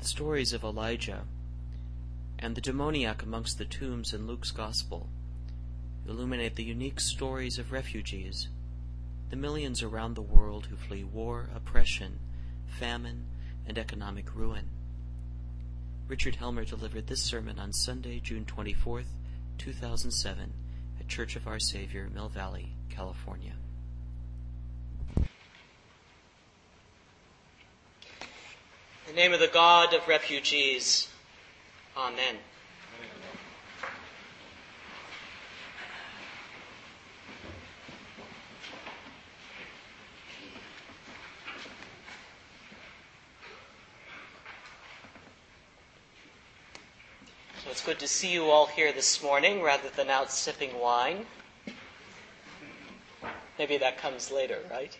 the stories of Elijah, and the demoniac amongst the tombs in Luke's Gospel illuminate the unique stories of refugees, the millions around the world who flee war, oppression, famine, and economic ruin. Richard Helmer delivered this sermon on Sunday, June 24, 2007, at Church of Our Savior, Mill Valley, California. The name of the God of refugees, Amen. So it's good to see you all here this morning rather than out sipping wine. Maybe that comes later, right?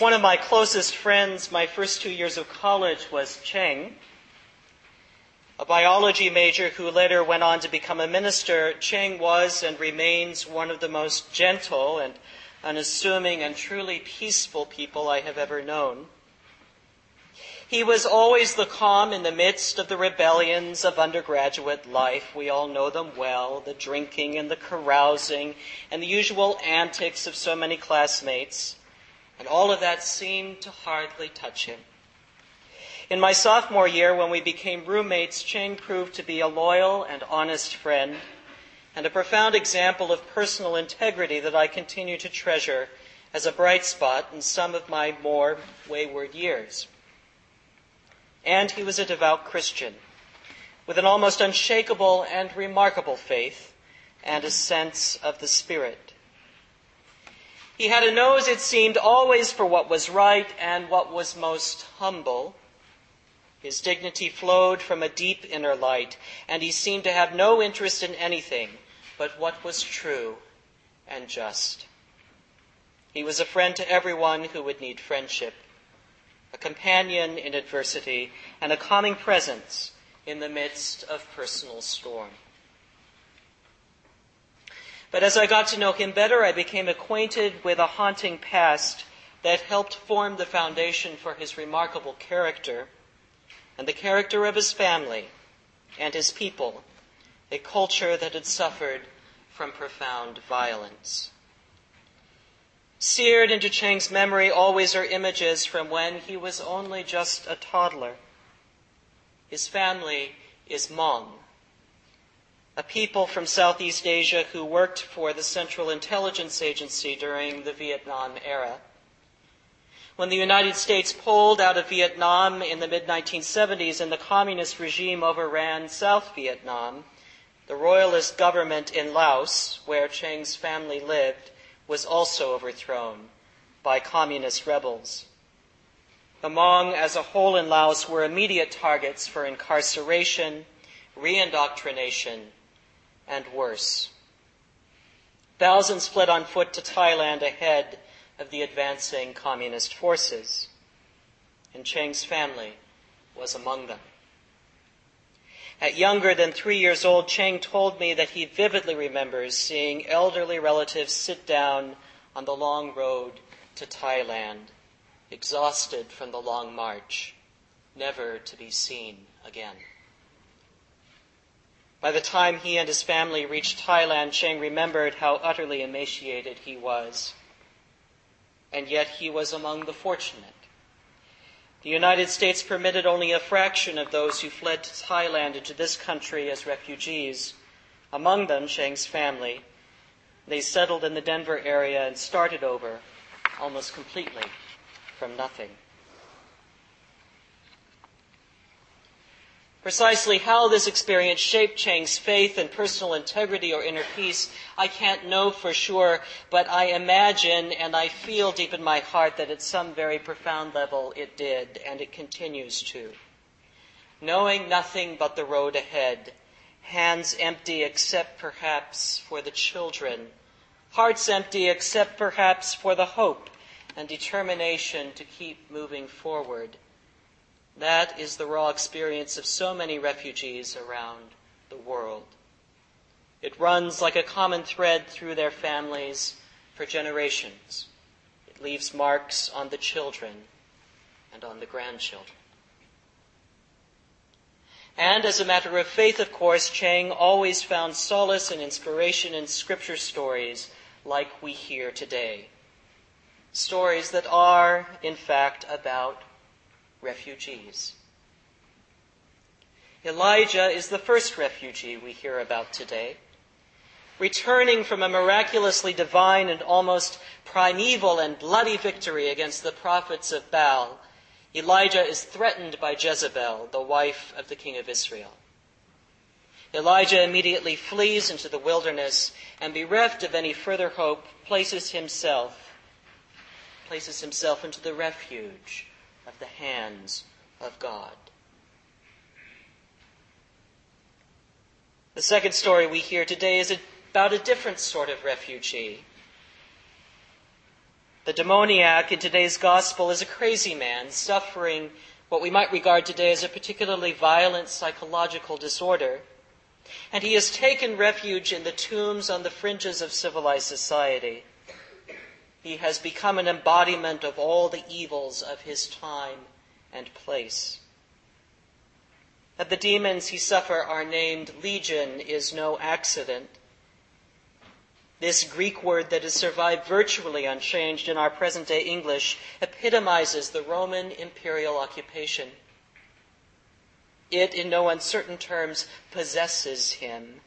One of my closest friends, my first two years of college, was Cheng. A biology major who later went on to become a minister, Cheng was and remains one of the most gentle and unassuming and truly peaceful people I have ever known. He was always the calm in the midst of the rebellions of undergraduate life. We all know them well the drinking and the carousing and the usual antics of so many classmates. And all of that seemed to hardly touch him. In my sophomore year, when we became roommates, Cheng proved to be a loyal and honest friend and a profound example of personal integrity that I continue to treasure as a bright spot in some of my more wayward years. And he was a devout Christian with an almost unshakable and remarkable faith and a sense of the Spirit. He had a nose, it seemed, always for what was right and what was most humble. His dignity flowed from a deep inner light, and he seemed to have no interest in anything but what was true and just. He was a friend to everyone who would need friendship a companion in adversity, and a calming presence in the midst of personal storm. But as I got to know him better, I became acquainted with a haunting past that helped form the foundation for his remarkable character and the character of his family and his people, a culture that had suffered from profound violence. Seared into Cheng's memory always are images from when he was only just a toddler. His family is Hmong, a people from Southeast Asia who worked for the Central Intelligence Agency during the Vietnam era. When the United States pulled out of Vietnam in the mid 1970s and the communist regime overran South Vietnam, the royalist government in Laos, where Cheng's family lived, was also overthrown by communist rebels. The Hmong as a whole in Laos were immediate targets for incarceration, reindoctrination, and worse. Thousands fled on foot to Thailand ahead of the advancing communist forces, and Cheng's family was among them. At younger than three years old, Cheng told me that he vividly remembers seeing elderly relatives sit down on the long road to Thailand, exhausted from the long march, never to be seen again. By the time he and his family reached Thailand, Cheng remembered how utterly emaciated he was. And yet he was among the fortunate the United States permitted only a fraction of those who fled to Thailand into this country as refugees, among them Cheng's family. They settled in the Denver area and started over almost completely from nothing. Precisely how this experience shaped Cheng's faith and personal integrity or inner peace, I can't know for sure, but I imagine and I feel deep in my heart that at some very profound level it did, and it continues to. Knowing nothing but the road ahead, hands empty except perhaps for the children, hearts empty except perhaps for the hope and determination to keep moving forward that is the raw experience of so many refugees around the world. It runs like a common thread through their families for generations. It leaves marks on the children and on the grandchildren. And as a matter of faith, of course, Cheng always found solace and inspiration in scripture stories like we hear today. Stories that are, in fact, about refugees. Elijah is the first refugee we hear about today. Returning from a miraculously divine and almost primeval and bloody victory against the prophets of Baal, Elijah is threatened by Jezebel, the wife of the king of Israel. Elijah immediately flees into the wilderness and bereft of any further hope places himself places himself into the refuge of the hands of God. The second story we hear today is about a different sort of refugee. The demoniac in today's gospel is a crazy man suffering what we might regard today as a particularly violent psychological disorder. And he has taken refuge in the tombs on the fringes of civilized society. He has become an embodiment of all the evils of his time and place. That the demons he suffer are named Legion is no accident. This Greek word that has survived virtually unchanged in our present day English epitomizes the Roman imperial occupation. It, in no uncertain terms, possesses him.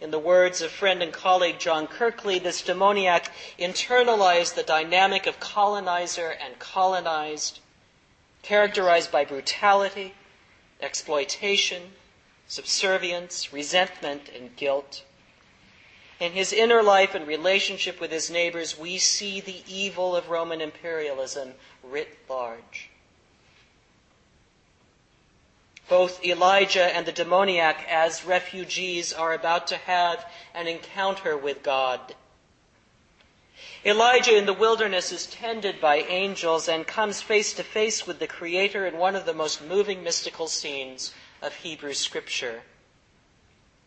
In the words of friend and colleague John Kirkley, this demoniac internalized the dynamic of colonizer and colonized, characterized by brutality, exploitation, subservience, resentment, and guilt. In his inner life and relationship with his neighbors, we see the evil of Roman imperialism writ large. Both Elijah and the demoniac, as refugees, are about to have an encounter with God. Elijah in the wilderness is tended by angels and comes face to face with the Creator in one of the most moving mystical scenes of Hebrew Scripture.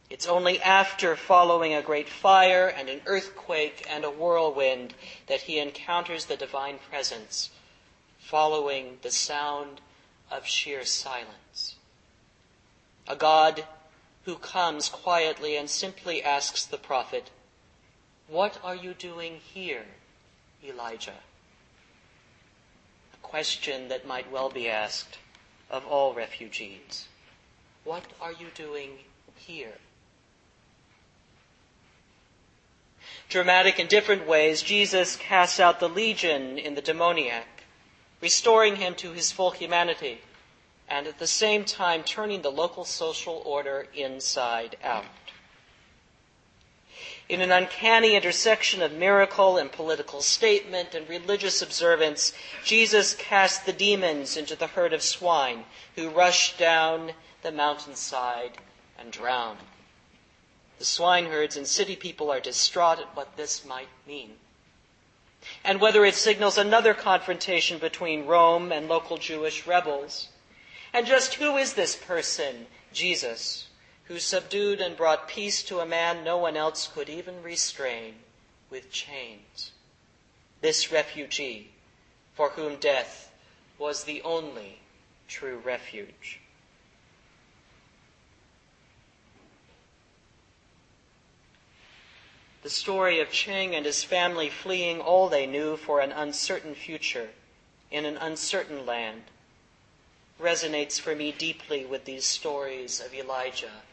It's only after following a great fire and an earthquake and a whirlwind that he encounters the divine presence, following the sound of sheer silence. A God who comes quietly and simply asks the prophet, What are you doing here, Elijah? A question that might well be asked of all refugees. What are you doing here? dramatic in different ways, Jesus casts out the legion in the demoniac, restoring him to his full humanity, and at the same time turning the local social order inside out. In an uncanny intersection of miracle and political statement and religious observance, Jesus cast the demons into the herd of swine who rushed down the mountainside and drowned. The swineherds and city people are distraught at what this might mean. And whether it signals another confrontation between Rome and local Jewish rebels. And just who is this person, Jesus, who subdued and brought peace to a man no one else could even restrain with chains? This refugee for whom death was the only true refuge. the story of Cheng and his family fleeing all they knew for an uncertain future in an uncertain land resonates for me deeply with these stories of Elijah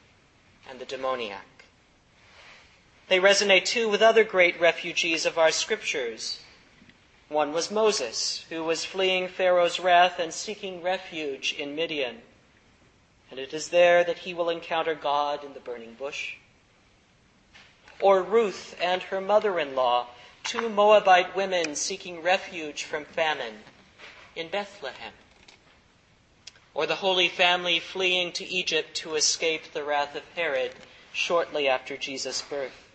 and the demoniac. They resonate too with other great refugees of our scriptures. One was Moses, who was fleeing Pharaoh's wrath and seeking refuge in Midian. And it is there that he will encounter God in the burning bush or Ruth and her mother in law, two Moabite women seeking refuge from famine in Bethlehem, or the Holy Family fleeing to Egypt to escape the wrath of Herod shortly after Jesus' birth.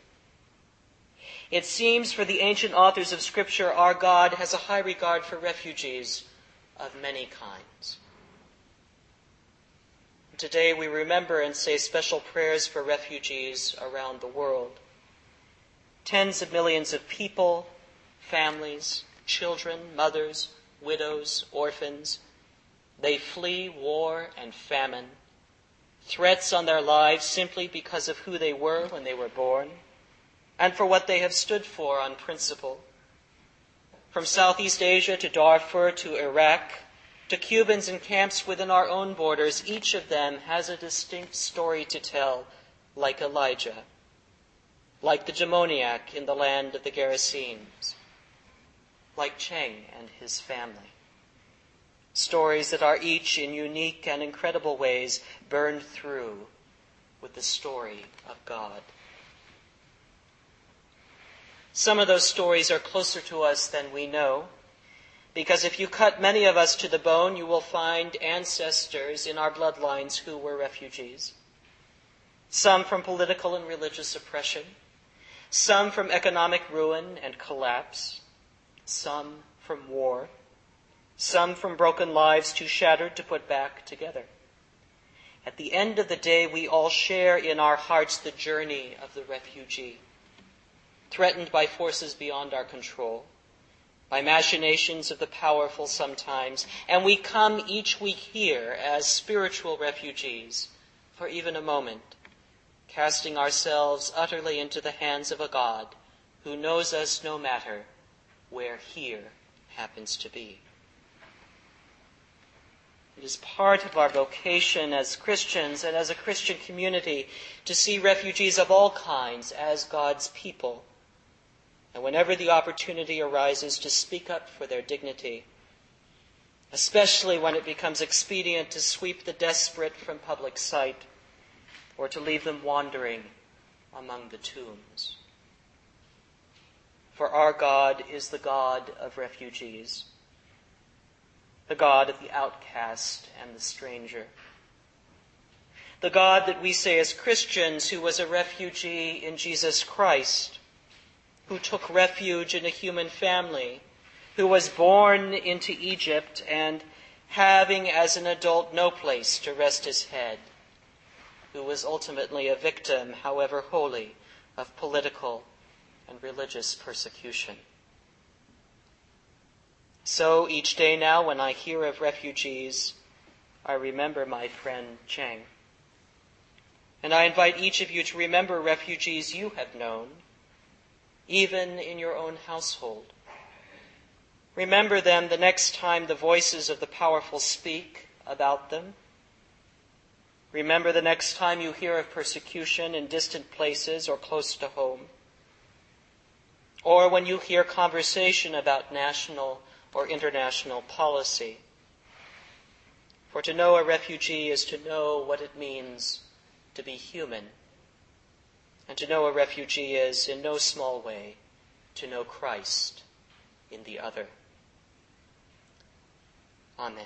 It seems for the ancient authors of Scripture, our God has a high regard for refugees of many kinds. Today we remember and say special prayers for refugees around the world tens of millions of people, families, children, mothers, widows, orphans. They flee war and famine, threats on their lives simply because of who they were when they were born, and for what they have stood for on principle. From Southeast Asia to Darfur to Iraq to Cubans in camps within our own borders, each of them has a distinct story to tell, like Elijah, like the demoniac in the land of the Gerasenes, like Cheng and his family. Stories that are each in unique and incredible ways burned through with the story of God. Some of those stories are closer to us than we know, because if you cut many of us to the bone, you will find ancestors in our bloodlines who were refugees. Some from political and religious oppression, some from economic ruin and collapse, some from war, some from broken lives too shattered to put back together. At the end of the day, we all share in our hearts the journey of the refugee, threatened by forces beyond our control, by machinations of the powerful sometimes, and we come each week here as spiritual refugees for even a moment, casting ourselves utterly into the hands of a God who knows us no matter where here happens to be. It is part of our vocation as Christians and as a Christian community to see refugees of all kinds as God's people. And whenever the opportunity arises to speak up for their dignity, especially when it becomes expedient to sweep the desperate from public sight or to leave them wandering among the tombs. For our God is the God of refugees the God of the outcast and the stranger. The God that we say as Christians who was a refugee in Jesus Christ, who took refuge in a human family, who was born into Egypt and having as an adult no place to rest his head, who was ultimately a victim, however holy, of political and religious persecution. So each day now, when I hear of refugees, I remember my friend Cheng. And I invite each of you to remember refugees you have known, even in your own household. Remember them the next time the voices of the powerful speak about them. Remember the next time you hear of persecution in distant places or close to home. Or when you hear conversation about national or international policy. For to know a refugee is to know what it means to be human. And to know a refugee is, in no small way, to know Christ in the other. Amen.